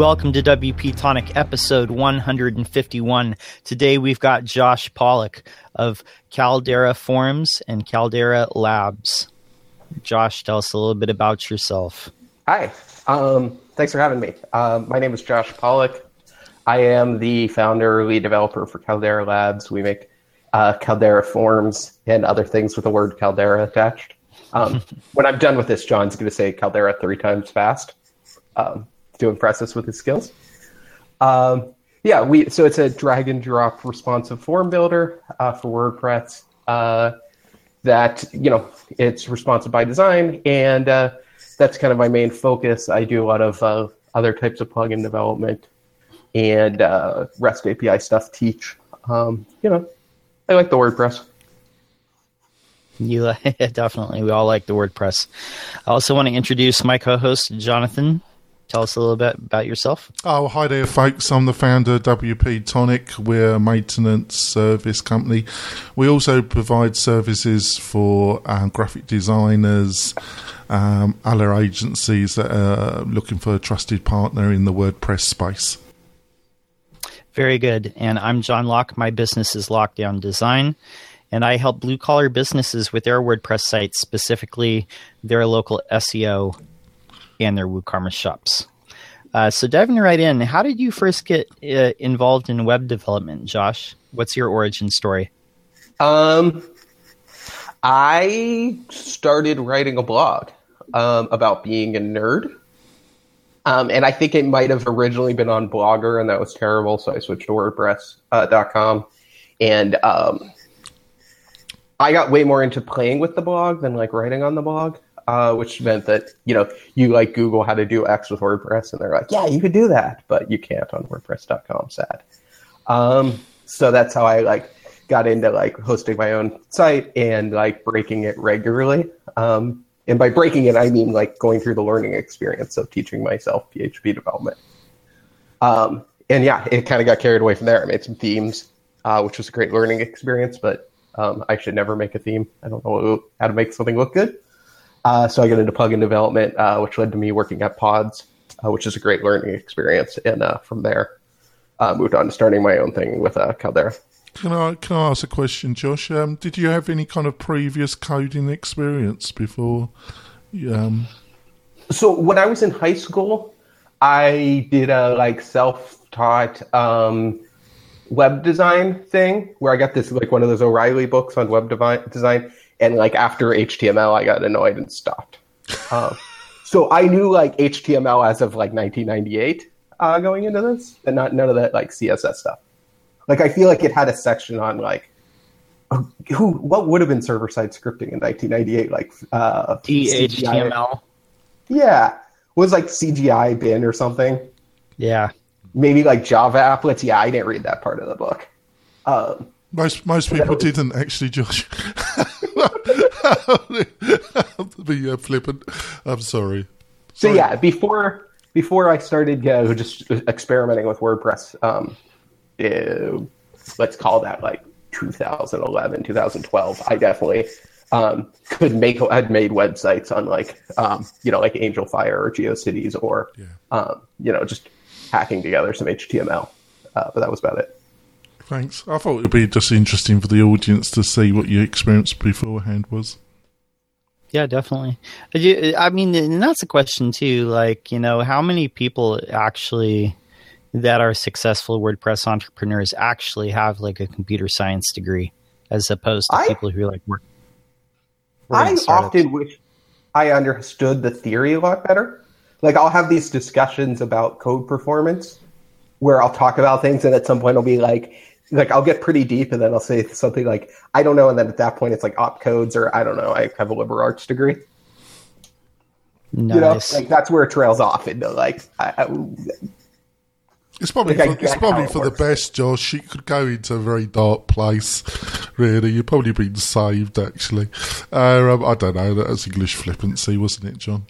Welcome to WP Tonic episode 151. Today we've got Josh Pollock of Caldera Forms and Caldera Labs. Josh, tell us a little bit about yourself. Hi. Um, thanks for having me. Um, my name is Josh Pollock. I am the founder, lead developer for Caldera Labs. We make uh, Caldera Forms and other things with the word Caldera attached. Um, when I'm done with this, John's going to say Caldera three times fast um, to impress us with his skills. Um, yeah, we so it's a drag and drop responsive form builder uh, for WordPress. Uh, that you know it's responsive by design, and uh, that's kind of my main focus. I do a lot of uh, other types of plugin development and uh, REST API stuff. Teach, um, you know, I like the WordPress. You definitely. We all like the WordPress. I also want to introduce my co-host Jonathan. Tell us a little bit about yourself. Oh, hi there, folks. I'm the founder of WP Tonic. We're a maintenance service company. We also provide services for um, graphic designers, um, other agencies that are looking for a trusted partner in the WordPress space. Very good. And I'm John Locke. My business is Lockdown Design and I help blue collar businesses with their WordPress sites, specifically their local SEO and their WooCommerce shops. Uh, so diving right in, how did you first get uh, involved in web development, Josh? What's your origin story? Um, I started writing a blog um, about being a nerd. Um, and I think it might have originally been on Blogger, and that was terrible. So I switched to WordPress.com. Uh, and um, I got way more into playing with the blog than like writing on the blog, uh, which meant that you know you like Google how to do X with WordPress, and they're like, yeah, you could do that, but you can't on WordPress.com. Sad. Um, so that's how I like got into like hosting my own site and like breaking it regularly. Um, and by breaking it, I mean like going through the learning experience of teaching myself PHP development. Um, and yeah, it kind of got carried away from there. I made some themes, uh, which was a great learning experience, but um, I should never make a theme. I don't know how to make something look good. Uh, so I got into plugin development, uh, which led to me working at Pods, uh, which is a great learning experience. And uh, from there, uh, moved on to starting my own thing with uh, Caldera. Can I can I ask a question, Josh? Um, did you have any kind of previous coding experience before? Um... So when I was in high school, I did a like self taught. Um, web design thing where I got this like one of those O'Reilly books on web devi- design, and like after HTML, I got annoyed and stopped. Um, so I knew like HTML as of like 1998 uh, going into this, and not none of that like CSS stuff. Like I feel like it had a section on like who what would have been server side scripting in 1998, like uh, HTML. Yeah, was like CGI bin or something. Yeah maybe like Java applets. Yeah, I didn't read that part of the book. Um, most most people was, didn't actually, Josh. be uh, flippant. I'm sorry. sorry. So yeah, before before I started uh, just experimenting with WordPress, um, uh, let's call that like 2011, 2012. I definitely um, could make had made websites on like um, you know like Angelfire or GeoCities or yeah. um, you know just hacking together some HTML. Uh, but that was about it. Thanks. I thought it would be just interesting for the audience to see what your experience beforehand was. Yeah, definitely. I mean, and that's a question too. Like, you know, how many people actually that are successful WordPress entrepreneurs actually have like a computer science degree, as opposed to I, people who like work. I often wish I understood the theory a lot better like I'll have these discussions about code performance where I'll talk about things and at some point I'll be like like I'll get pretty deep and then I'll say something like I don't know and then at that point it's like opcodes or I don't know I have a liberal arts degree. Nice. You know, like that's where it trails off into like I, I, it's probably like for, it's probably for the best, Josh. You could go into a very dark place. Really, you've probably been saved. Actually, uh, um, I don't know. That was English flippancy, wasn't it, John?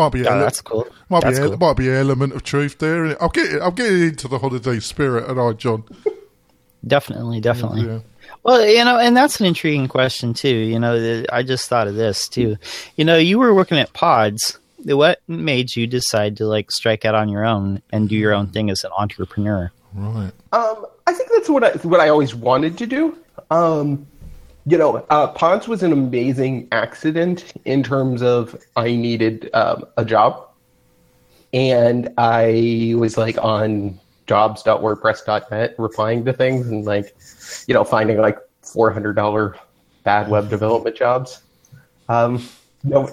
Might be. Oh, that's cool. Might that's be. Cool. Might be an element of truth there. I'll get. I'm getting into the holiday spirit, and I, John. Definitely, definitely. Yeah. Well, you know, and that's an intriguing question too. You know, I just thought of this too. You know, you were working at Pods, what made you decide to like strike out on your own and do your own thing as an entrepreneur? Right. Um, I think that's what I what I always wanted to do. Um, you know, uh, Pods was an amazing accident in terms of I needed um, a job, and I was like on jobs.wordpress.net replying to things and like, you know, finding like four hundred dollar bad web development jobs. Um, no,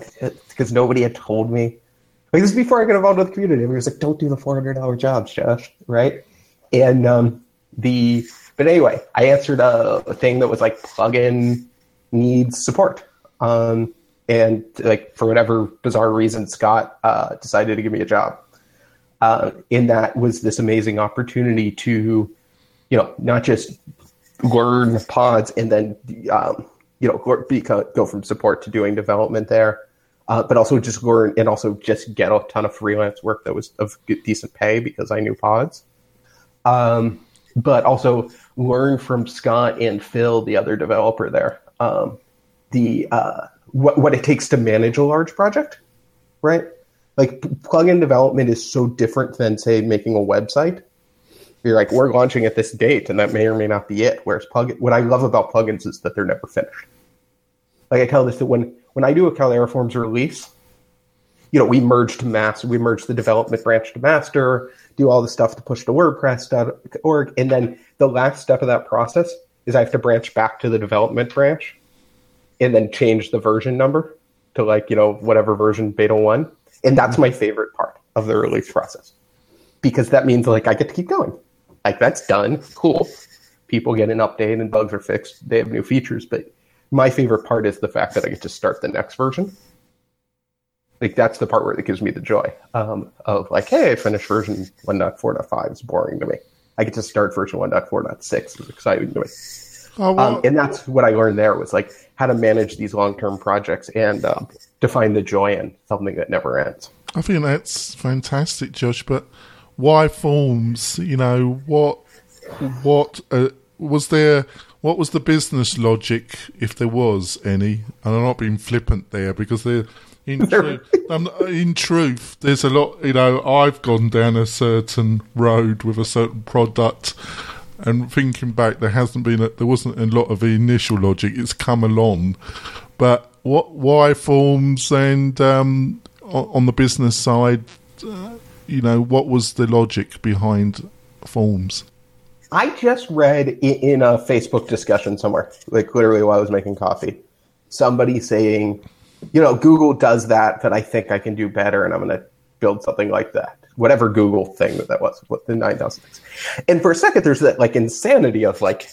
because nobody had told me. Like this is before I got involved with the community. Everybody was like, "Don't do the four hundred dollar jobs, Josh." Right? And um, the but anyway, I answered a, a thing that was like plugin needs support. Um, and like for whatever bizarre reason, Scott uh, decided to give me a job. Uh, and that was this amazing opportunity to, you know, not just learn pods and then, um, you know, go from support to doing development there, uh, but also just learn and also just get a ton of freelance work that was of decent pay because I knew pods. Um, but also learn from Scott and Phil, the other developer there, um, the uh, what what it takes to manage a large project, right? Like plugin development is so different than say making a website. You're like, we're launching at this date, and that may or may not be it. Whereas plugin, what I love about plugins is that they're never finished. Like I tell this that when when I do a Caldera Forms release, you know, we merge to master, we merge the development branch to master, do all the stuff to push to WordPress.org, and then the last step of that process is I have to branch back to the development branch and then change the version number to like, you know, whatever version beta one. And that's my favorite part of the release process. Because that means like I get to keep going. Like that's done. Cool. People get an update and bugs are fixed. They have new features. But my favorite part is the fact that I get to start the next version like that's the part where it gives me the joy um, of like, hey, I finished version 1.4.5. It's boring to me. I get to start version 1.4.6. It's exciting to me. Oh, um, and that's what I learned there was like how to manage these long term projects and um, to find the joy in something that never ends. I think that's fantastic, Josh. But why forms? You know what? What uh, was there? What was the business logic, if there was any? And I'm not being flippant there because there in truth, um, in truth, there's a lot. You know, I've gone down a certain road with a certain product, and thinking back, there hasn't been a, there wasn't a lot of initial logic. It's come along, but what why forms and um, on the business side, uh, you know, what was the logic behind forms? I just read in a Facebook discussion somewhere, like literally while I was making coffee, somebody saying you know, Google does that, but I think I can do better, and I'm going to build something like that. Whatever Google thing that that was, the 9000 things. And for a second, there's that like insanity of like,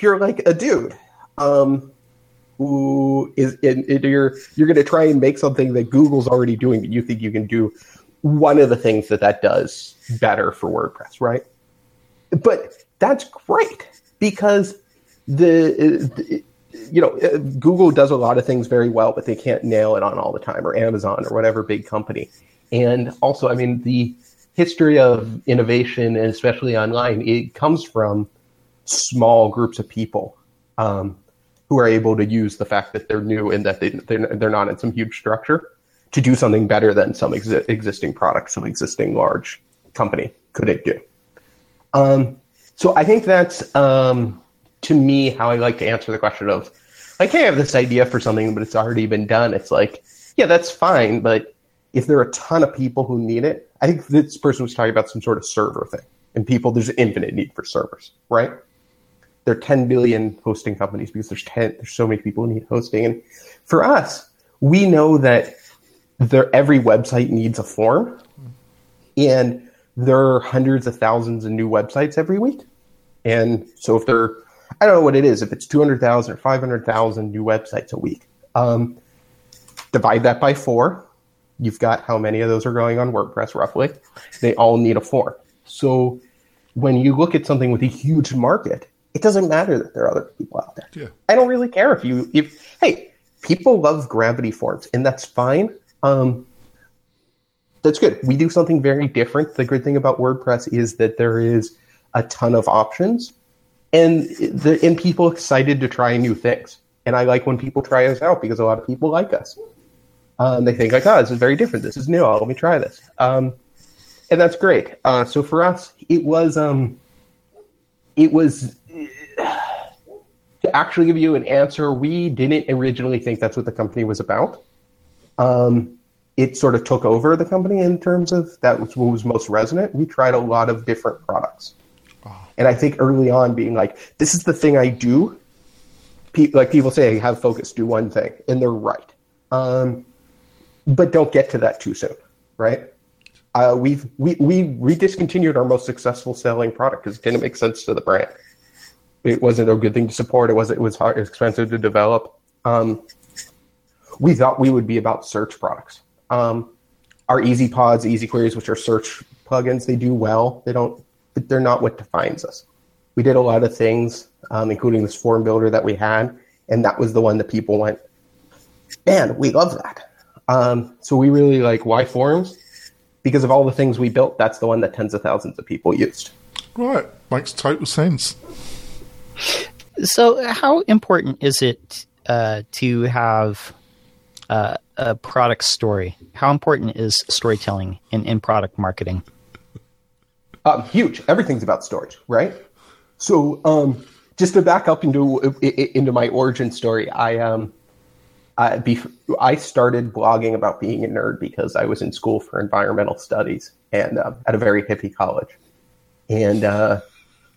you're like a dude, um, who is in, in you're you're going to try and make something that Google's already doing, but you think you can do one of the things that that does better for WordPress, right? But that's great because the, the you know, uh, Google does a lot of things very well, but they can't nail it on all the time, or Amazon, or whatever big company. And also, I mean, the history of innovation, and especially online, it comes from small groups of people um, who are able to use the fact that they're new and that they, they're, they're not in some huge structure to do something better than some exi- existing product, some existing large company could do. Um, so I think that's um, to me how I like to answer the question of like, hey, I have this idea for something, but it's already been done. It's like, yeah, that's fine, but if there are a ton of people who need it, I think this person was talking about some sort of server thing. And people, there's an infinite need for servers, right? There are 10 billion hosting companies because there's 10, there's so many people who need hosting. And for us, we know that there, every website needs a form. And there are hundreds of thousands of new websites every week. And so if there I don't know what it is, if it's 200,000 or 500,000 new websites a week. Um, divide that by four. You've got how many of those are going on WordPress roughly. They all need a form. So when you look at something with a huge market, it doesn't matter that there are other people out there. Yeah. I don't really care if you, if, hey, people love gravity forms and that's fine. Um, that's good. We do something very different. The good thing about WordPress is that there is a ton of options and the and people excited to try new things. And I like when people try us out because a lot of people like us. Um, they think like, oh, this is very different. This is new. Oh, let me try this. Um, and that's great. Uh, so for us, it was um, it was to actually give you an answer. We didn't originally think that's what the company was about. Um, it sort of took over the company in terms of that was what was most resonant. We tried a lot of different products, and I think early on being like, this is the thing I do. Pe- like people say, have focus, do one thing, and they're right. Um, but don't get to that too soon, right? Uh, we've we, we we discontinued our most successful selling product because it didn't make sense to the brand. It wasn't a good thing to support. It was it was hard, expensive to develop. Um, we thought we would be about search products. Um, our Easy Pods, Easy Queries, which are search plugins, they do well. They don't, they're not what defines us. We did a lot of things, um, including this form builder that we had, and that was the one that people went, man, we love that. Um, so we really like why forms because of all the things we built. That's the one that tens of thousands of people used. Right, makes total sense. So, how important is it uh, to have uh, a product story? How important is storytelling in, in product marketing? Um, huge. Everything's about storage, right? So, um, just to back up into into my origin story, I um, I, bef- I started blogging about being a nerd because I was in school for environmental studies and uh, at a very hippie college, and uh,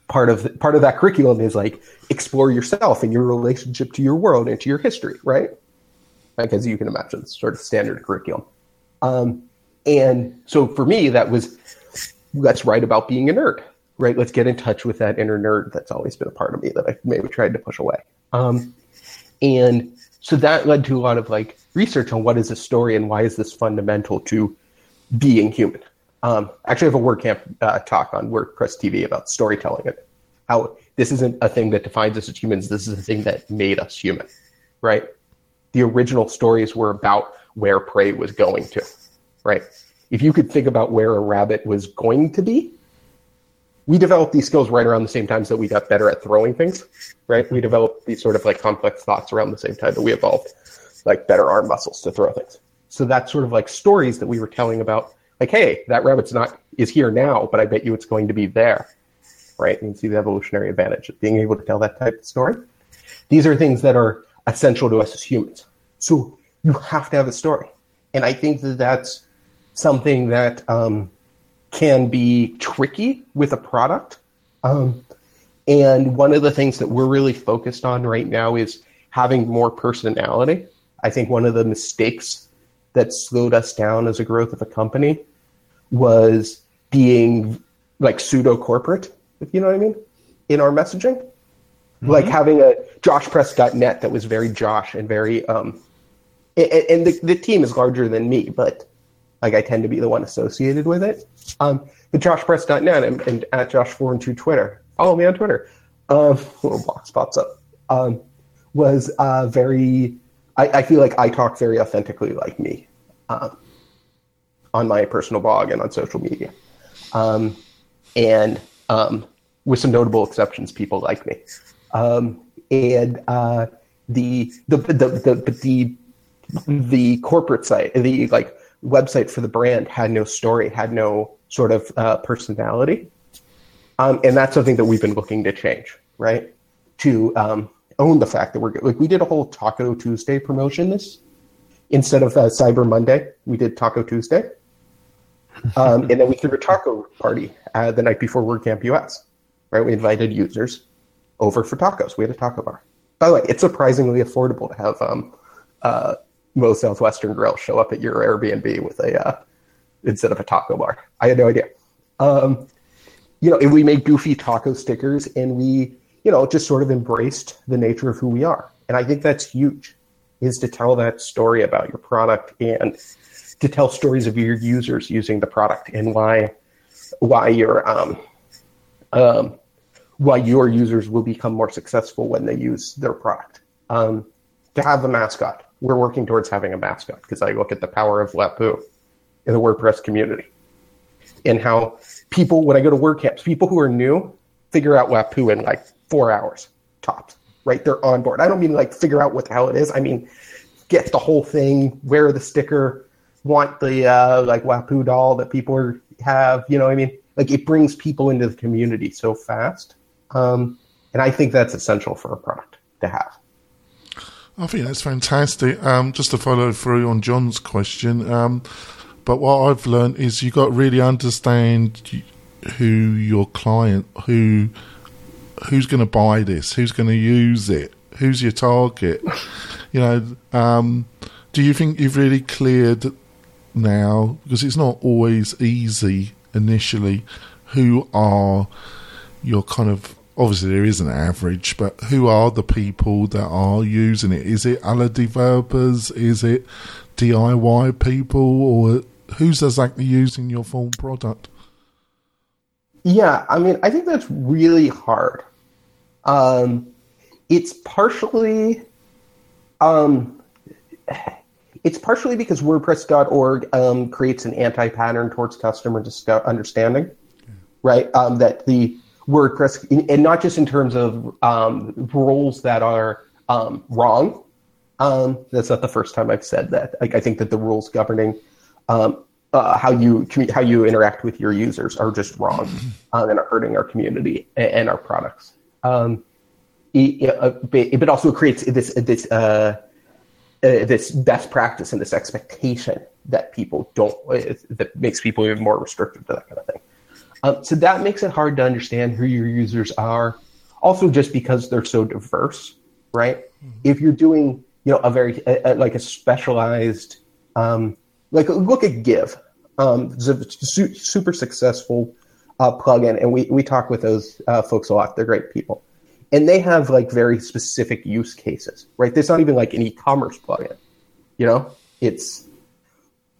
part of the, part of that curriculum is like explore yourself and your relationship to your world and to your history, right? Like as you can imagine, sort of standard curriculum. Um, and so for me, that was let's write about being a nerd, right? Let's get in touch with that inner nerd that's always been a part of me that I maybe tried to push away. Um, and so that led to a lot of like research on what is a story and why is this fundamental to being human. Um, actually, I have a WordCamp uh, talk on WordPress TV about storytelling and how this isn't a thing that defines us as humans. This is a thing that made us human, right? The original stories were about where prey was going to, right? If you could think about where a rabbit was going to be, we developed these skills right around the same times that we got better at throwing things, right? We developed these sort of like complex thoughts around the same time that we evolved like better arm muscles to throw things. So that's sort of like stories that we were telling about like, hey, that rabbit's not is here now, but I bet you it's going to be there, right? And you see the evolutionary advantage of being able to tell that type of story. These are things that are essential to us as humans. So you have to have a story, and I think that that's something that um, can be tricky with a product. Um, and one of the things that we're really focused on right now is having more personality. I think one of the mistakes that slowed us down as a growth of a company was being like pseudo corporate, if you know what I mean, in our messaging. Mm-hmm. Like having a joshpress.net that was very Josh and very, um, and, and the, the team is larger than me, but like I tend to be the one associated with it. Um, but joshpress.net and, and at josh412 Twitter, follow me on Twitter. Um, little box pops up. Um, was uh, very, I, I, feel like I talk very authentically like me. Um, on my personal blog and on social media. Um, and um, with some notable exceptions, people like me. Um, and uh, the, the, the, the, the, the, the corporate site, the like website for the brand had no story, had no sort of uh, personality. Um, and that's something that we've been looking to change, right? To um, own the fact that we're like we did a whole Taco Tuesday promotion this instead of uh, Cyber Monday, we did Taco Tuesday. Um, and then we threw a taco party uh, the night before WordCamp US. Right, we invited users over for tacos. We had a taco bar. By the way, it's surprisingly affordable to have um, uh, Moe's Southwestern Grill show up at your Airbnb with a uh, instead of a taco bar. I had no idea. Um, you know, and we made goofy taco stickers, and we, you know, just sort of embraced the nature of who we are. And I think that's huge, is to tell that story about your product and to tell stories of your users using the product and why why your um, um, why your users will become more successful when they use their product. Um, to have a mascot, we're working towards having a mascot because I look at the power of Wapuu in the WordPress community and how people, when I go to WordCamps, people who are new figure out Wapuu in like four hours tops, right? They're on board. I don't mean like figure out what the hell it is. I mean, get the whole thing, wear the sticker, want the uh, like Wapuu doll that people are, have. You know, I mean, like it brings people into the community so fast, um, and I think that's essential for a product to have. I think that's fantastic. Um, just to follow through on John's question, um, but what I've learned is you got to really understand who your client, who who's going to buy this, who's going to use it, who's your target. You know, um, do you think you've really cleared now because it's not always easy initially? Who are your kind of obviously there is an average, but who are the people that are using it? Is it other developers? Is it DIY people, or who's exactly using your full product? Yeah, I mean, I think that's really hard. Um, it's partially, um, it's partially because WordPress.org um, creates an anti-pattern towards customer understanding, right? Um, that the WordPress, and not just in terms of um, rules that are um, wrong. Um, that's not the first time I've said that. Like, I think that the rules governing um, uh, how you how you interact with your users are just wrong uh, and are hurting our community and, and our products. Um, it, uh, it, also creates this this uh, uh, this best practice and this expectation that people don't that makes people even more restrictive to that kind of thing. Um, so that makes it hard to understand who your users are. Also, just because they're so diverse, right? Mm-hmm. If you're doing, you know, a very a, a, like a specialized, um, like look at Give, um, it's a su- super successful uh, plugin, and we we talk with those uh, folks a lot. They're great people, and they have like very specific use cases, right? There's not even like an e-commerce plugin, you know. It's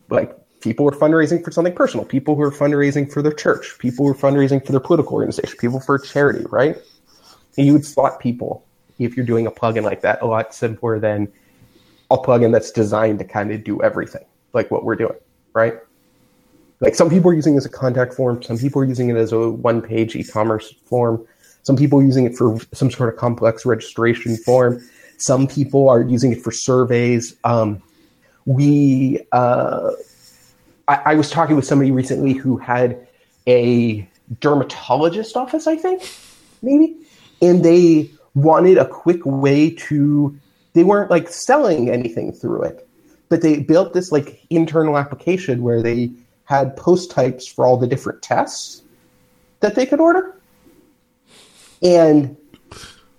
like people who are fundraising for something personal, people who are fundraising for their church, people who are fundraising for their political organization, people for a charity, right? And you would slot people if you're doing a plugin like that. A lot simpler than a plugin that's designed to kind of do everything, like what we're doing, right? Like some people are using it as a contact form, some people are using it as a one page e commerce form, some people are using it for some sort of complex registration form, some people are using it for surveys. Um, we, uh, I, I was talking with somebody recently who had a dermatologist office, I think, maybe, and they wanted a quick way to. They weren't like selling anything through it, but they built this like internal application where they had post types for all the different tests that they could order. And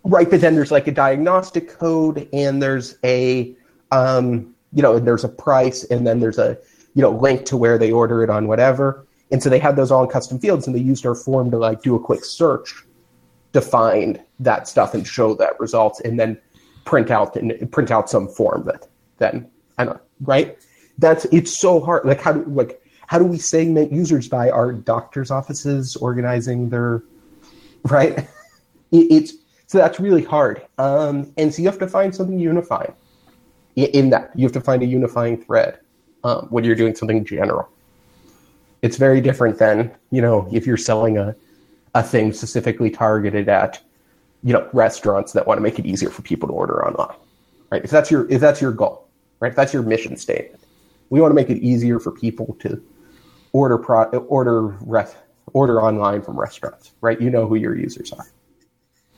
right, but then there's like a diagnostic code, and there's a um, you know, and there's a price, and then there's a you know, link to where they order it on whatever. And so they had those all in custom fields and they used our form to like do a quick search to find that stuff and show that results and then print out and print out some form that then I don't right? That's it's so hard. Like how do like how do we segment users by our doctors' offices organizing their right? It, it's so that's really hard. Um, and so you have to find something unifying in that. You have to find a unifying thread um, when you're doing something general. It's very different than you know if you're selling a a thing specifically targeted at you know restaurants that want to make it easier for people to order online, right? If that's your if that's your goal, right? If that's your mission statement, we want to make it easier for people to order pro order ref, order online from restaurants, right? You know who your users are.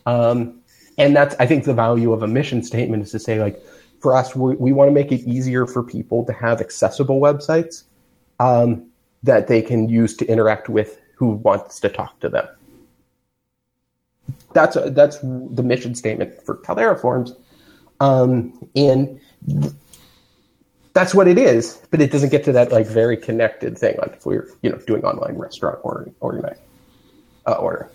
Um, and that's I think the value of a mission statement is to say like for us, we, we want to make it easier for people to have accessible websites um, that they can use to interact with who wants to talk to them. That's a, that's the mission statement for Caldera Forms, um, and that's what it is. But it doesn't get to that like very connected thing. Like if we're you know doing online restaurant or organizing uh, ordering.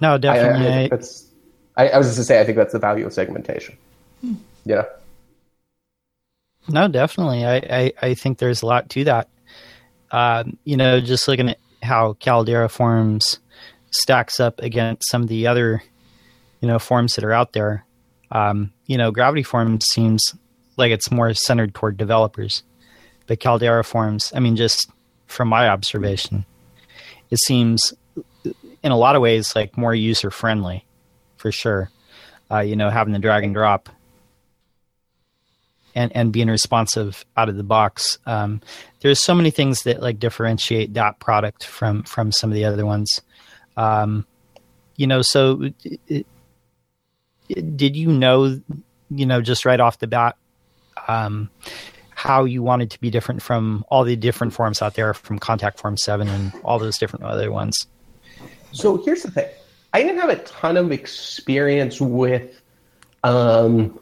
No, definitely. I, I that's I, I was just to say, I think that's the value of segmentation. Hmm. Yeah. No, definitely. I, I, I, think there's a lot to that. Um, you know, just looking at how Caldera Forms stacks up against some of the other, you know, forms that are out there. Um, you know, Gravity Forms seems like it's more centered toward developers, but Caldera Forms, I mean, just from my observation, it seems in a lot of ways like more user friendly for sure. Uh, you know, having the drag and drop and and being responsive out of the box. Um, there's so many things that like differentiate that product from from some of the other ones. Um, you know, so it, it, did you know, you know, just right off the bat, um, how you wanted to be different from all the different forms out there, from Contact Form Seven and all those different other ones? So here's the thing: I didn't have a ton of experience with um,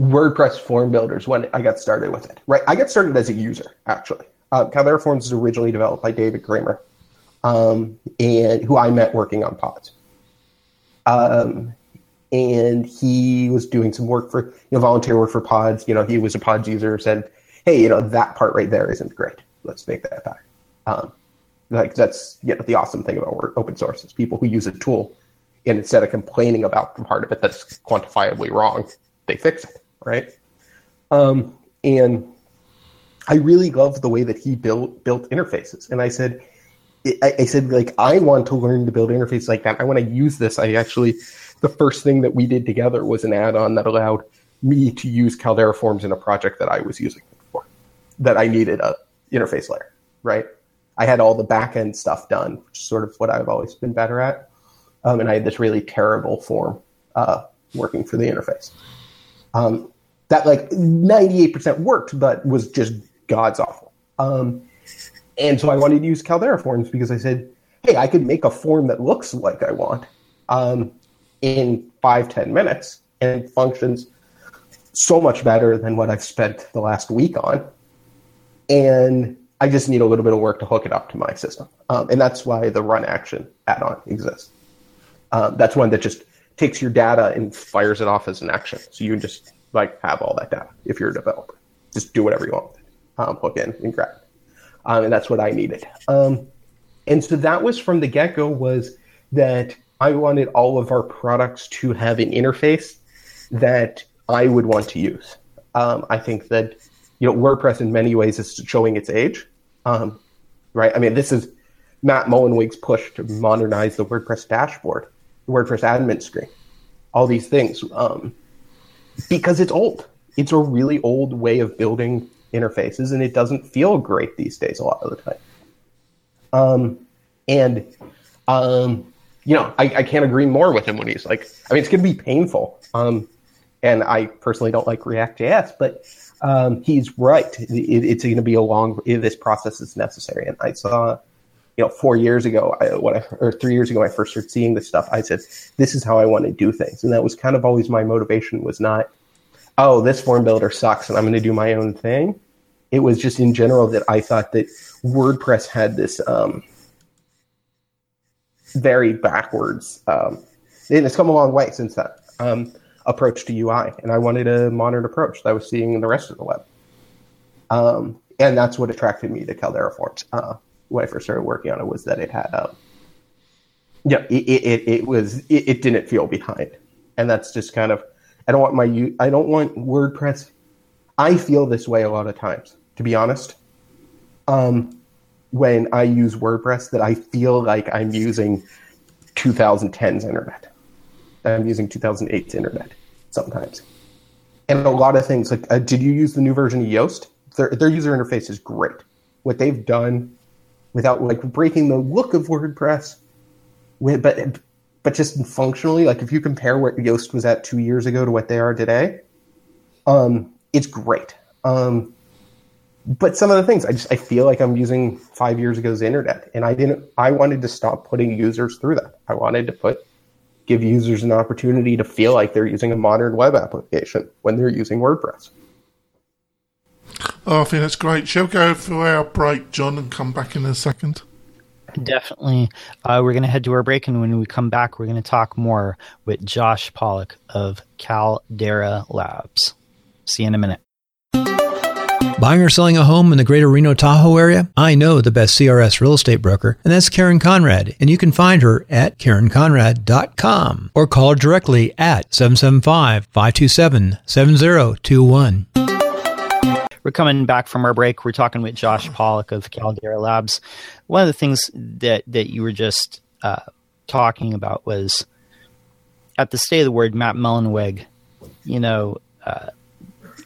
WordPress form builders when I got started with it. Right, I got started as a user actually. Uh, Caldera Forms was originally developed by David Cramer, um, and who I met working on Pods. Um, and he was doing some work for you know volunteer work for Pods. You know, he was a Pods user. Said, "Hey, you know that part right there isn't great. Let's make that better." Um, like that's you know the awesome thing about open source is people who use a tool and instead of complaining about the part of it that's quantifiably wrong, they fix it, right? Um, and I really loved the way that he built built interfaces, and I said, I, I said like I want to learn to build interfaces like that. I want to use this. I actually, the first thing that we did together was an add-on that allowed me to use Caldera Forms in a project that I was using for, that I needed a interface layer, right? I had all the back end stuff done, which is sort of what I've always been better at. Um, and I had this really terrible form uh, working for the interface. Um, that like 98% worked, but was just god's awful. Um, and so I wanted to use Caldera forms because I said, hey, I could make a form that looks like I want um, in five ten minutes and functions so much better than what I've spent the last week on. And I just need a little bit of work to hook it up to my system. Um, and that's why the run action add on exists. Um, that's one that just takes your data and fires it off as an action. So you can just like have all that data if you're a developer. Just do whatever you want. Um, hook in and grab. Um, and that's what I needed. Um, and so that was from the get go was that I wanted all of our products to have an interface that I would want to use. Um, I think that you know, WordPress in many ways is showing its age, um, right? I mean, this is Matt Mullenweg's push to modernize the WordPress dashboard, the WordPress admin screen, all these things, um, because it's old. It's a really old way of building interfaces, and it doesn't feel great these days a lot of the time. Um, and um, you know, I, I, can't agree more with him when he's like, I mean, it's going to be painful. Um, and I personally don't like React.js, but um, he's right. It, it's going to be a long. This process is necessary, and I saw, you know, four years ago, I, what I, or three years ago, I first started seeing this stuff. I said, "This is how I want to do things," and that was kind of always my motivation. Was not, "Oh, this form builder sucks, and I'm going to do my own thing." It was just in general that I thought that WordPress had this um, very backwards, um, and it's come a long way since then. Um, approach to UI, and I wanted a modern approach that I was seeing in the rest of the web. Um, and that's what attracted me to Caldera Forms uh, when I first started working on it was that it had, um, yeah, it, it, it was it, it, didn't feel behind, and that's just kind of I don't want my I don't want WordPress. I feel this way a lot of times, to be honest. Um, when I use WordPress, that I feel like I'm using 2010's internet. I'm using 2008's internet sometimes. And a lot of things like, uh, did you use the new version of Yoast? Their, their user interface is great. What they've done without like breaking the look of WordPress, but but just functionally, like if you compare what Yoast was at two years ago to what they are today, um, it's great. Um, but some of the things I just I feel like I'm using five years ago's internet, and I didn't. I wanted to stop putting users through that. I wanted to put give users an opportunity to feel like they're using a modern web application when they're using WordPress. Oh, I think that's great. Shall we go for our break, John, and come back in a second? Definitely. Uh, we're going to head to our break, and when we come back, we're going to talk more with Josh Pollock of Caldera Labs. See you in a minute. Buying or selling a home in the greater Reno Tahoe area? I know the best CRS real estate broker, and that's Karen Conrad. And you can find her at KarenConrad.com or call her directly at 775 527 7021. We're coming back from our break. We're talking with Josh Pollock of Caldera Labs. One of the things that, that you were just uh, talking about was at the state of the word, Matt Mullenweg, you know, uh,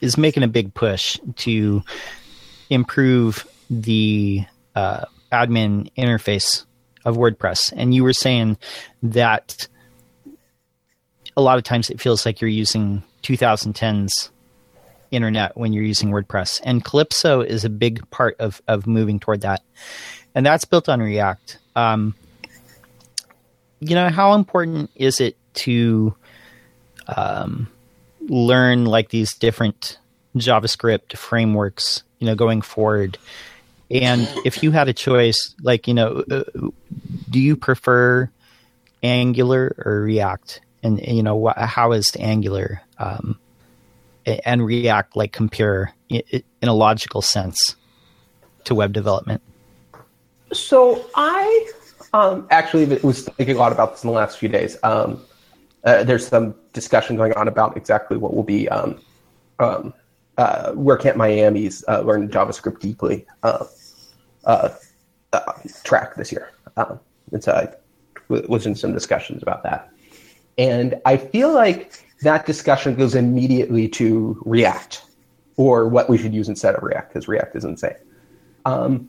is making a big push to improve the uh, admin interface of WordPress, and you were saying that a lot of times it feels like you're using 2010s internet when you're using WordPress, and Calypso is a big part of of moving toward that, and that's built on React. Um, you know, how important is it to um, learn like these different JavaScript frameworks, you know, going forward? And if you had a choice, like, you know, uh, do you prefer Angular or React? And, you know, wh- how is Angular um, and React like compare in, in a logical sense to web development? So I um, actually was thinking a lot about this in the last few days. Um, uh, there's some discussion going on about exactly what will be um, um, uh, WordCamp Miami's uh, Learn JavaScript Deeply uh, uh, uh, track this year. Um, and so I was in some discussions about that. And I feel like that discussion goes immediately to React or what we should use instead of React because React is insane. Um,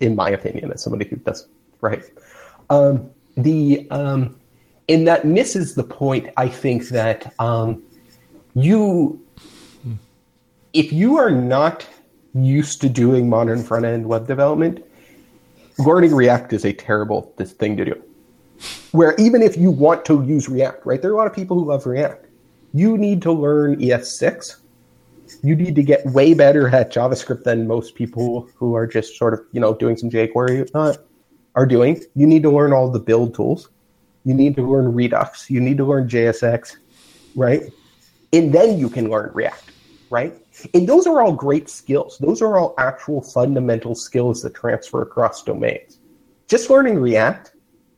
in my opinion, as somebody who does right. Um, the um, and that misses the point. I think that um, you, if you are not used to doing modern front end web development, learning React is a terrible thing to do. Where even if you want to use React, right, there are a lot of people who love React. You need to learn ES6. You need to get way better at JavaScript than most people who are just sort of, you know, doing some jQuery uh, are doing. You need to learn all the build tools. You need to learn Redux. You need to learn JSX, right? And then you can learn React, right? And those are all great skills. Those are all actual fundamental skills that transfer across domains. Just learning React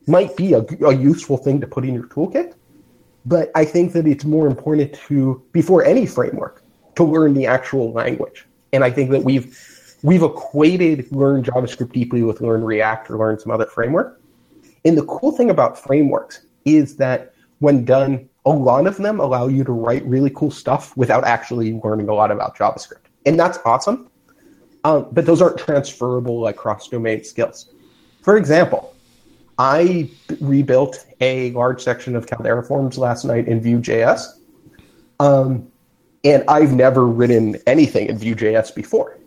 might be a, a useful thing to put in your toolkit, but I think that it's more important to, before any framework, to learn the actual language. And I think that we've we've equated learn JavaScript deeply with learn React or learn some other framework. And the cool thing about frameworks is that when done, a lot of them allow you to write really cool stuff without actually learning a lot about JavaScript. And that's awesome. Um, but those aren't transferable like cross domain skills. For example, I rebuilt a large section of Caldera forms last night in Vue.js. Um, and I've never written anything in Vue.js before.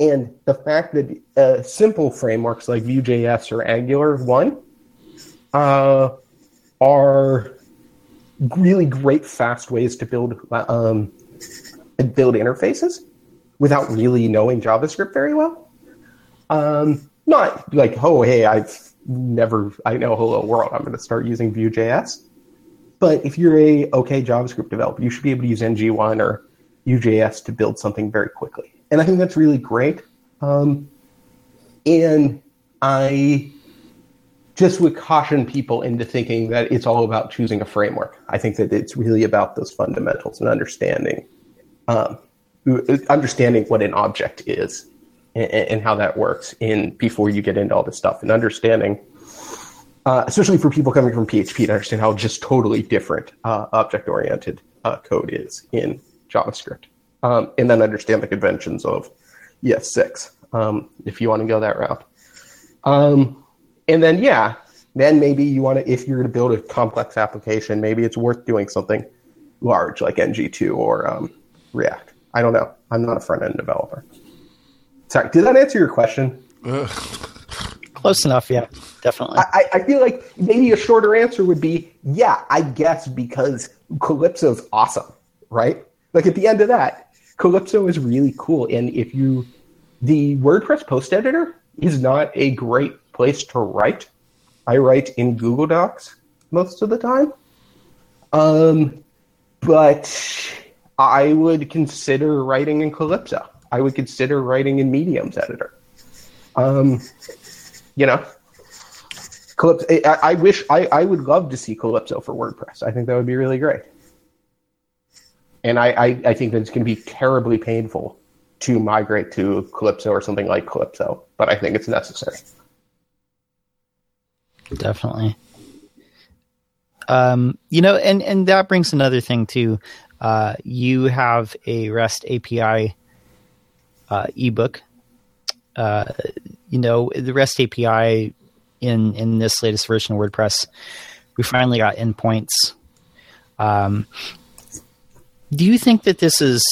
And the fact that uh, simple frameworks like Vue.js or Angular 1 uh, are really great, fast ways to build um, build interfaces without really knowing JavaScript very well. Um, not like, oh, hey, I've never, I know Hello World, I'm going to start using Vue.js. But if you're a okay JavaScript developer, you should be able to use NG1 or Vue.js to build something very quickly and I think that's really great. Um, and I just would caution people into thinking that it's all about choosing a framework. I think that it's really about those fundamentals and understanding, um, understanding what an object is and, and, how that works in before you get into all this stuff and understanding. Uh, especially for people coming from PHP to understand how just totally different uh, object-oriented uh, code is in JavaScript um, and then understand the conventions of ES6 um, if you want to go that route. Um, and then, yeah, then maybe you want to, if you're going to build a complex application, maybe it's worth doing something large like NG2 or um, React. I don't know. I'm not a front end developer. Sorry, did that answer your question? Close enough, yeah, definitely. I, I feel like maybe a shorter answer would be, yeah, I guess because Calypso's awesome, right? Like at the end of that, Calypso is really cool. And if you, the WordPress post editor is not a great place to write. I write in Google Docs most of the time. Um, but I would consider writing in Calypso. I would consider writing in Medium's editor. Um, you know, Calypso. I, I wish I, I would love to see Calypso for WordPress. I think that would be really great and I, I, I think that it's going to be terribly painful to migrate to Calypso or something like Calypso, but I think it's necessary. Definitely. Um, you know, and and that brings another thing too. Uh, you have a REST API uh, ebook. Uh, you know, the REST API in in this latest version of WordPress, we finally got endpoints. Um, do you think that this is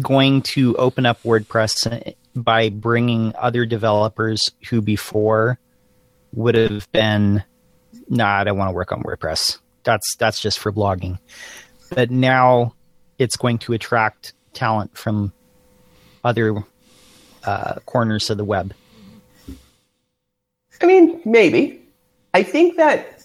going to open up WordPress by bringing other developers who before would have been, nah, I don't want to work on WordPress. That's that's just for blogging. But now it's going to attract talent from other uh, corners of the web. I mean, maybe. I think that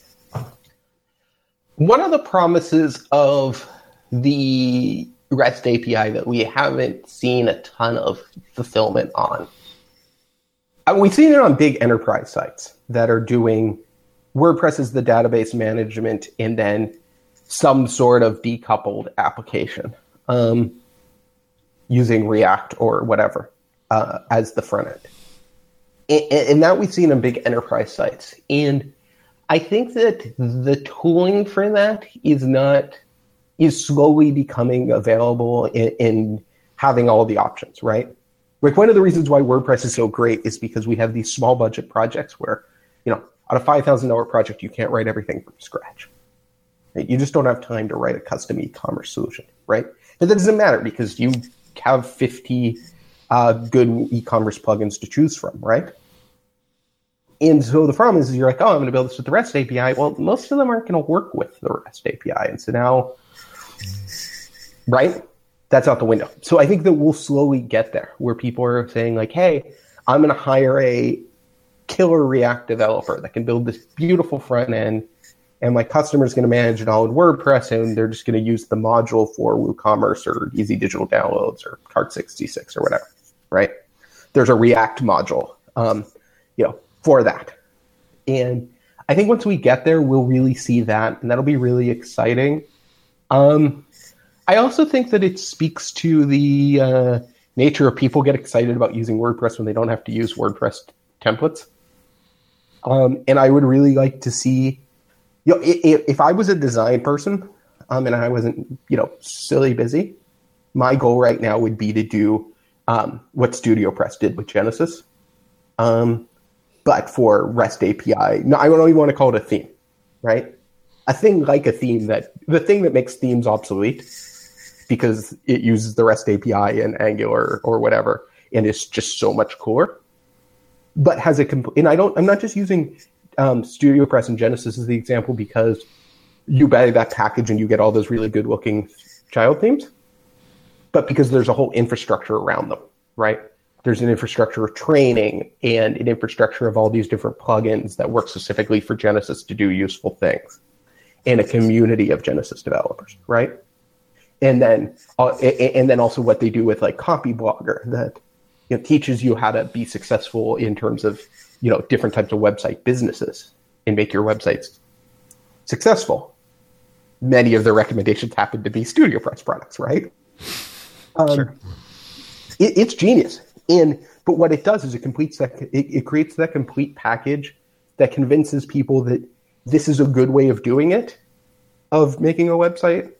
one of the promises of the REST API that we haven't seen a ton of fulfillment on. Uh, we've seen it on big enterprise sites that are doing WordPress as the database management and then some sort of decoupled application um, using React or whatever uh, as the front end. And, and that we've seen on big enterprise sites. And I think that the tooling for that is not is slowly becoming available in, in having all the options, right? Like one of the reasons why WordPress is so great is because we have these small budget projects where, you know, on a five thousand dollar project, you can't write everything from scratch. You just don't have time to write a custom e-commerce solution, right? But that doesn't matter because you have fifty uh, good e-commerce plugins to choose from, right? And so the problem is, is you're like, oh, I'm going to build this with the REST API. Well, most of them aren't going to work with the REST API, and so now right? That's out the window. So I think that we'll slowly get there where people are saying, like, hey, I'm going to hire a killer React developer that can build this beautiful front end, and my customer is going to manage it all in WordPress, and they're just going to use the module for WooCommerce or Easy Digital Downloads or Cart66 or whatever, right? There's a React module, um, you know, for that. And I think once we get there, we'll really see that, and that'll be really exciting. Um, I also think that it speaks to the uh, nature of people get excited about using WordPress when they don't have to use WordPress templates. Um, and I would really like to see, you know, if, if I was a design person um, and I wasn't, you know, silly busy, my goal right now would be to do um, what StudioPress did with Genesis, um, but for REST API. No, I don't even want to call it a theme, right? A thing like a theme that the thing that makes themes obsolete because it uses the REST API and Angular or whatever, and it's just so much cooler. But has a complete, and I don't, I'm not just using um, StudioPress and Genesis as the example because you buy that package and you get all those really good looking child themes, but because there's a whole infrastructure around them, right? There's an infrastructure of training and an infrastructure of all these different plugins that work specifically for Genesis to do useful things, and a community of Genesis developers, right? and then uh, and then also what they do with like Copyblogger that you know, teaches you how to be successful in terms of you know different types of website businesses and make your websites successful. Many of the recommendations happen to be StudioPress products, right? Um, sure. It, it's genius, and but what it does is it completes that it, it creates that complete package that convinces people that this is a good way of doing it, of making a website,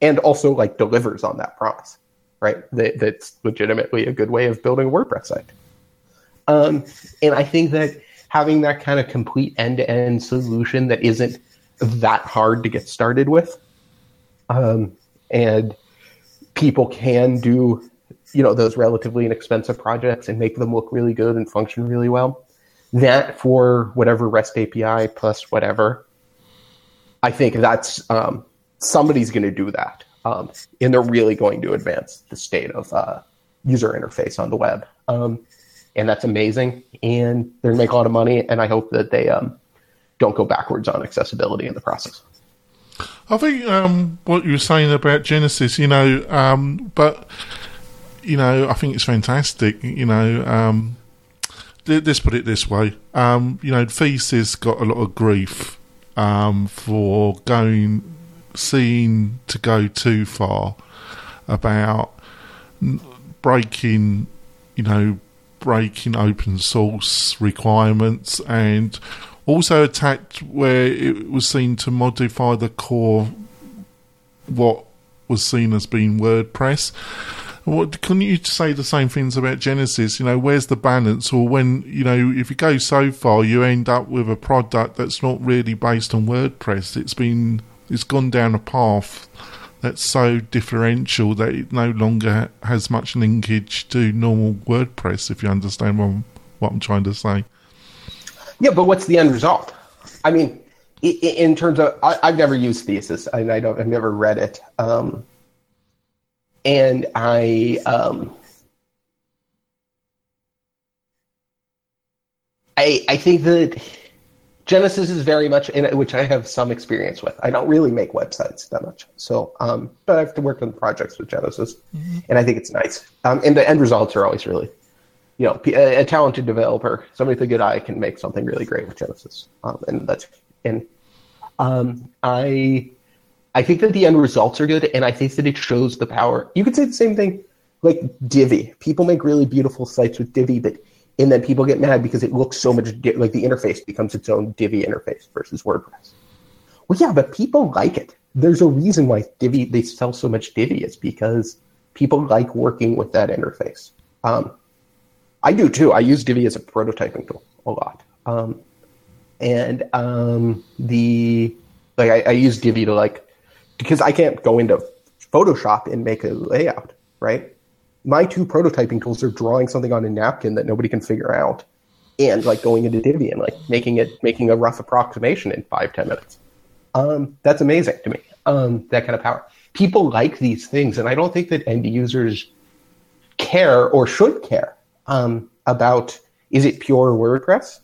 and also like delivers on that promise, right? That, that's legitimately a good way of building a WordPress site. Um, and I think that having that kind of complete end to end solution that isn't that hard to get started with, um, and people can do, you know, those relatively inexpensive projects and make them look really good and function really well. That for whatever REST API plus whatever, I think that's um, somebody's going to do that. Um, and they're really going to advance the state of uh, user interface on the web. Um, and that's amazing. And they're going to make a lot of money. And I hope that they um, don't go backwards on accessibility in the process. I think um, what you were saying about Genesis, you know, um, but, you know, I think it's fantastic. You know, let's put it this way. Um, you know, Thesis got a lot of grief um, for going seen to go too far about breaking, you know, breaking open source requirements and also attacked where it was seen to modify the core what was seen as being WordPress. What you say the same things about Genesis? You know, where's the balance? Or when you know, if you go so far, you end up with a product that's not really based on WordPress. It's been it's gone down a path that's so differential that it no longer has much linkage to normal WordPress. If you understand what I'm, what I'm trying to say. Yeah, but what's the end result? I mean, in terms of, I, have never used Thesis, and I don't, I've never read it, um, and I, um, I, I think that Genesis is very much in it, which I have some experience with. I don't really make websites that much, so um, but I've worked on projects with Genesis, mm-hmm. and I think it's nice. Um, and the end results are always really, you know, a, a, talented developer, somebody with a good eye can make something really great with Genesis, um, and that's and um, I I think that the end results are good, and I think that it shows the power. You could say the same thing like Divi. People make really beautiful sites with Divi, but and then people get mad because it looks so much like the interface becomes its own Divi interface versus WordPress. Well, yeah, but people like it. There's a reason why Divi they sell so much Divi. It's because people like working with that interface. Um, I do too. I use Divi as a prototyping tool a lot, um, and um, the like I, I use Divi to like because I can't go into Photoshop and make a layout, right? my two prototyping tools are drawing something on a napkin that nobody can figure out and like going into Divi and like making it making a rough approximation in five ten minutes. Um, that's amazing to me. Um, that kind of power. People like these things, and I don't think that end users care or should care um, about is it pure WordPress,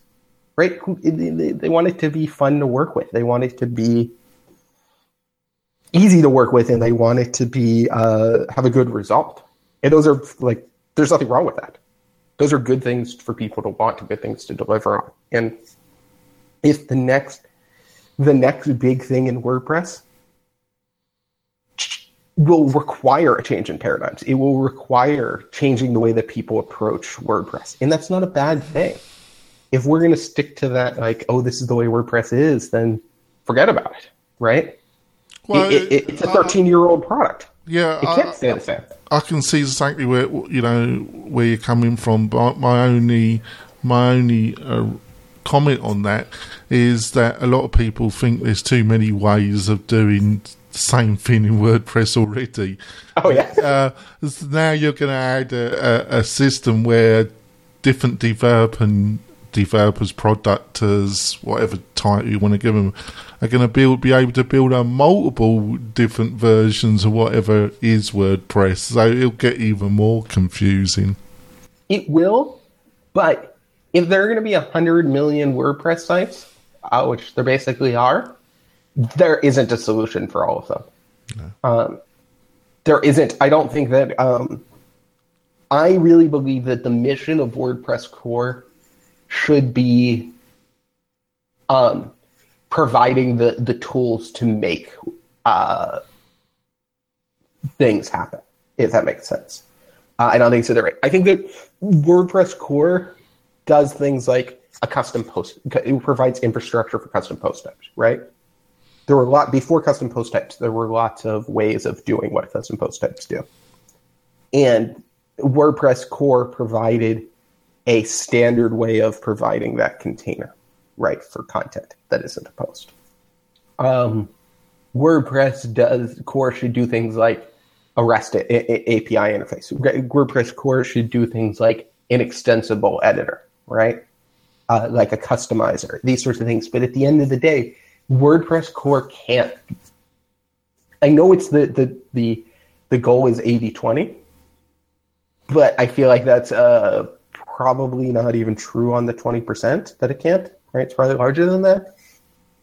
right? They, they want it to be fun to work with. They want it to be easy to work with, and they want it to be uh, have a good result. And those are like, there's nothing wrong with that. Those are good things for people to want, good things to deliver on. And if the next, the next big thing in WordPress will require a change in paradigms. It will require changing the way that people approach WordPress. And that's not a bad thing. If we're going to stick to that, like, oh, this is the way WordPress is, then forget about it, right? Well, it, it, it's a 13 year old product. Yeah, it can't I, stay the same. I can see exactly where you know where you're coming from, but my only my only uh, comment on that is that a lot of people think there's too many ways of doing the same thing in WordPress already. Oh yeah. Uh, now you're going to add a, a, a, system where different developer developers, productors, whatever title you want to give them, are going to build, be able to build on multiple different versions of whatever is WordPress. So it'll get even more confusing. It will, but if there are going to be a hundred million WordPress sites, uh, which there basically are, there isn't a solution for all of them. No. Um, there isn't. I don't think that. Um, I really believe that the mission of WordPress core should be um, providing the, the tools to make uh, things happen, if that makes sense. Uh, I don't think so. They're Right. I think that WordPress core does things like a custom post. It provides infrastructure for custom post types, right? There were a lot before custom post types. There were lots of ways of doing what custom post types do, and WordPress core provided a standard way of providing that container, right, for content that isn't a post. Um, WordPress does core should do things like a REST a- a- API interface. WordPress core should do things like an extensible editor, right? Uh, like a customizer, these sorts of things. But at the end of the day, WordPress core can't. I know it's the the the the goal is 80-20, but I feel like that's uh probably not even true on the 20% that it can't, right? It's probably larger than that.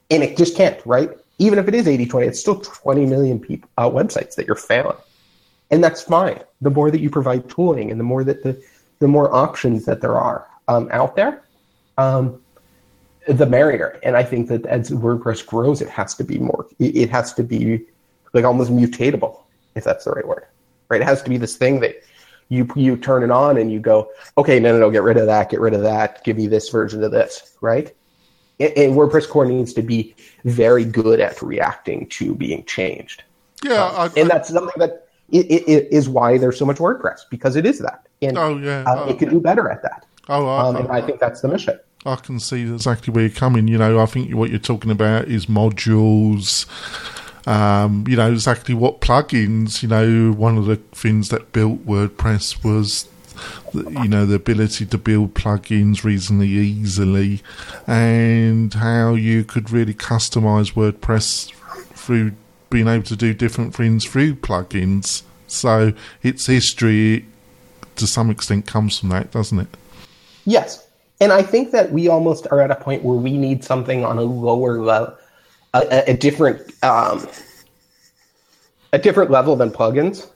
And it just can't, right? Even if it is 80 20, it's still 20 million people, uh, websites that you're failing. And that's fine. The more that you provide tooling and the more that the, the more options that there are um, out there, um, the merrier. And I think that as WordPress grows, it has to be more, it has to be like almost mutatable, if that's the right word, right? It has to be this thing that you you turn it on and you go, okay, no, no, no, get rid of that, get rid of that, give me this version of this, right? And, WordPress core needs to be very good at reacting to being changed. Yeah, Um, I, and I- that's something that i i i- is why there's so much WordPress because it is that, and Oh, yeah. uh, Oh. it can do better at that. oh, I, Um, and I think that's the mission. I can see exactly where you're coming. You know, I think what you're talking about is modules. Um, you know exactly what plugins. You know, one of the things that built WordPress was, you know, the ability to build plugins reasonably easily, and how you could really customize WordPress through being able to do different things through plugins. So its history, to some extent, comes from that, doesn't it? Yes. And I think that we almost are at a point where we need something on a lower level, a, a, different, um, a different level than plugins,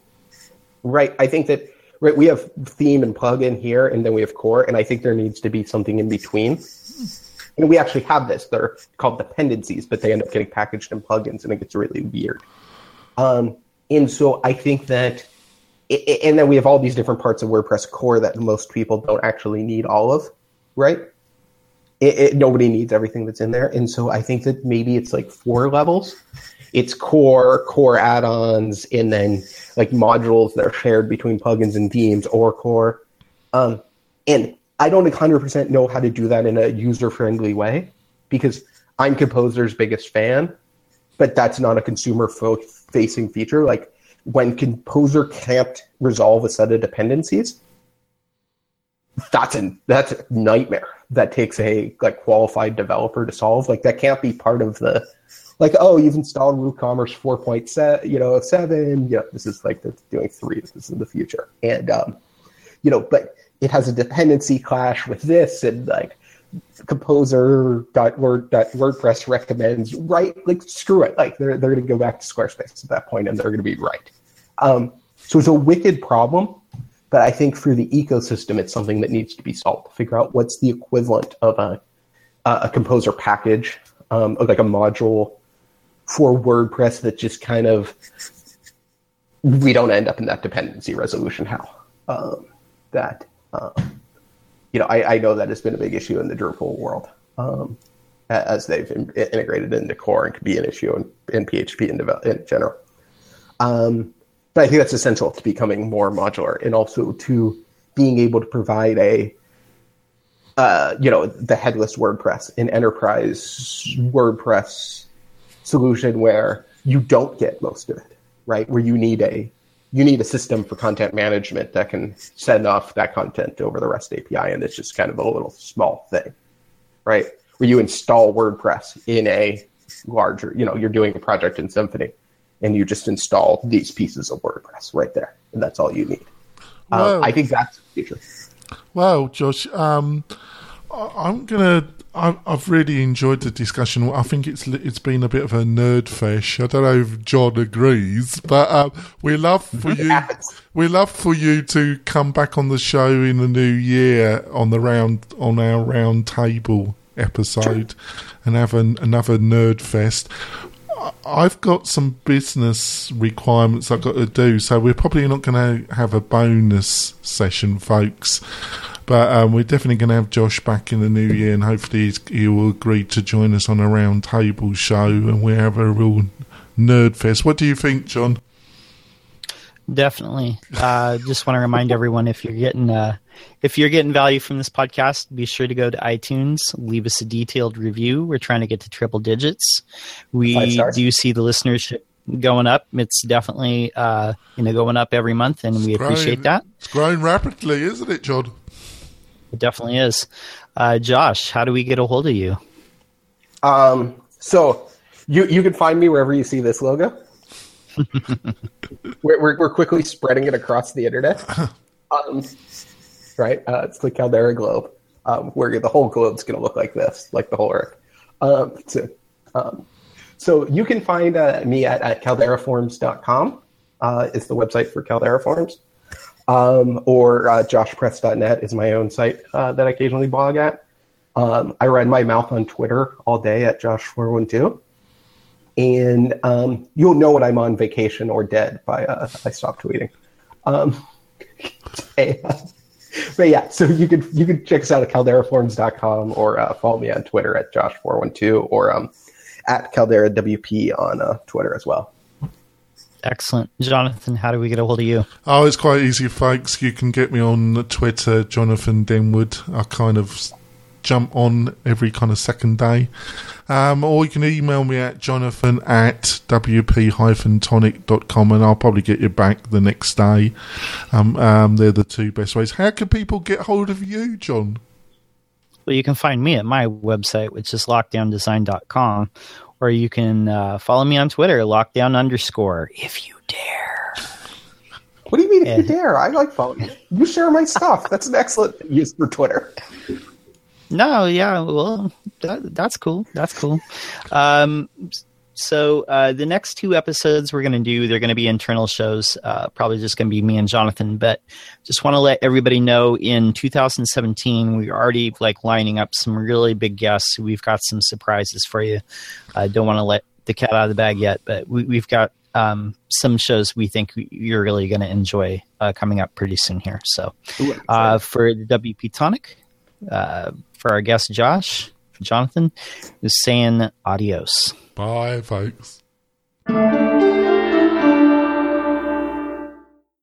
right? I think that right we have theme and plugin here, and then we have core, and I think there needs to be something in between. And we actually have this. They're called dependencies, but they end up getting packaged in plugins, and it gets really weird. Um, and so I think that I- I- and then we have all these different parts of WordPress core that most people don't actually need all of, right? It, it, nobody needs everything that's in there, and so I think that maybe it's like four levels. It's core, core add-ons, and then like modules that are shared between plugins and themes or core. Um, and I don't 100% know how to do that in a user-friendly way because I'm Composer's biggest fan, but that's not a consumer-facing feature. Like when Composer can't resolve a set of dependencies, that's a that's a nightmare. That takes a like qualified developer to solve. Like that can't be part of the like oh you've installed WooCommerce 4.7 you know seven yeah this is like it's doing three this is in the future and um you know but it has a dependency clash with this and like composer.word.wordpress recommends right like screw it like they're, they're going to go back to squarespace at that point and they're going to be right um, so it's a wicked problem but i think for the ecosystem it's something that needs to be solved figure out what's the equivalent of a, a composer package um, like a module for wordpress that just kind of we don't end up in that dependency resolution how um, that um, you know, I, I know that has been a big issue in the Drupal world um, as they've in, integrated into core and could be an issue in, in PHP in, in general. Um, but I think that's essential to becoming more modular and also to being able to provide a, uh, you know, the headless WordPress, an enterprise WordPress solution where you don't get most of it, right? Where you need a you need a system for content management that can send off that content over the REST API, and it's just kind of a little small thing, right? Where you install WordPress in a larger, you know, you're doing a project in Symfony, and you just install these pieces of WordPress right there, and that's all you need. Um, I think that's the future. Well, Josh, um, I'm gonna. I've really enjoyed the discussion. I think it's it's been a bit of a nerd fish. I don't know if John agrees, but um, we love for you. We love for you to come back on the show in the new year on the round on our round table episode and have an, another nerd fest. I've got some business requirements I've got to do, so we're probably not going to have a bonus session, folks. But um, we're definitely going to have Josh back in the new year, and hopefully he will agree to join us on a round table show, and we have a real nerd fest. What do you think, John? Definitely. Uh, just want to remind everyone if you're getting uh, if you're getting value from this podcast, be sure to go to iTunes, leave us a detailed review. We're trying to get to triple digits. We do see the listenership going up. It's definitely uh, you know going up every month, and we appreciate that. It's growing rapidly, isn't it, John? It definitely is. Uh, Josh, how do we get a hold of you? Um, so you you can find me wherever you see this logo. We're, we're we're quickly spreading it across the internet. Um, right, uh, it's the Caldera globe, um, where the whole globe's going to look like this, like the whole Earth. Um, so, um, so you can find uh, me at, at calderaforms.com uh, is the website for Caldera Forms. Um, or uh, joshpress.net is my own site uh, that I occasionally blog at. Um, I run my mouth on Twitter all day at Josh412. And um, you'll know when I'm on vacation or dead by uh, I stop tweeting. Um, and, but yeah, so you could you could check us out at calderaforms.com or uh, follow me on Twitter at Josh412 or um, at CalderaWP on uh, Twitter as well. Excellent. Jonathan, how do we get a hold of you? Oh, it's quite easy, folks. You can get me on Twitter, Jonathan Denwood. I kind of jump on every kind of second day. Um, or you can email me at jonathan at wp-tonic.com and I'll probably get you back the next day. Um, um, they're the two best ways. How can people get hold of you, John? Well, you can find me at my website, which is lockdowndesign.com, or you can uh, follow me on Twitter, lockdown underscore, if you dare. What do you mean if you dare? I like following you. You share my stuff. That's an excellent use for Twitter. No, yeah, well, that, that's cool. That's cool. Um, so uh, the next two episodes we're going to do, they're going to be internal shows. Uh, probably just going to be me and Jonathan. But just want to let everybody know, in 2017, we're already like lining up some really big guests. We've got some surprises for you. I don't want to let the cat out of the bag yet, but we, have got um, some shows we think you're really going to enjoy uh, coming up pretty soon here. So uh, for the WP Tonic, uh, for our guest Josh, Jonathan, is saying adios. Bye, folks.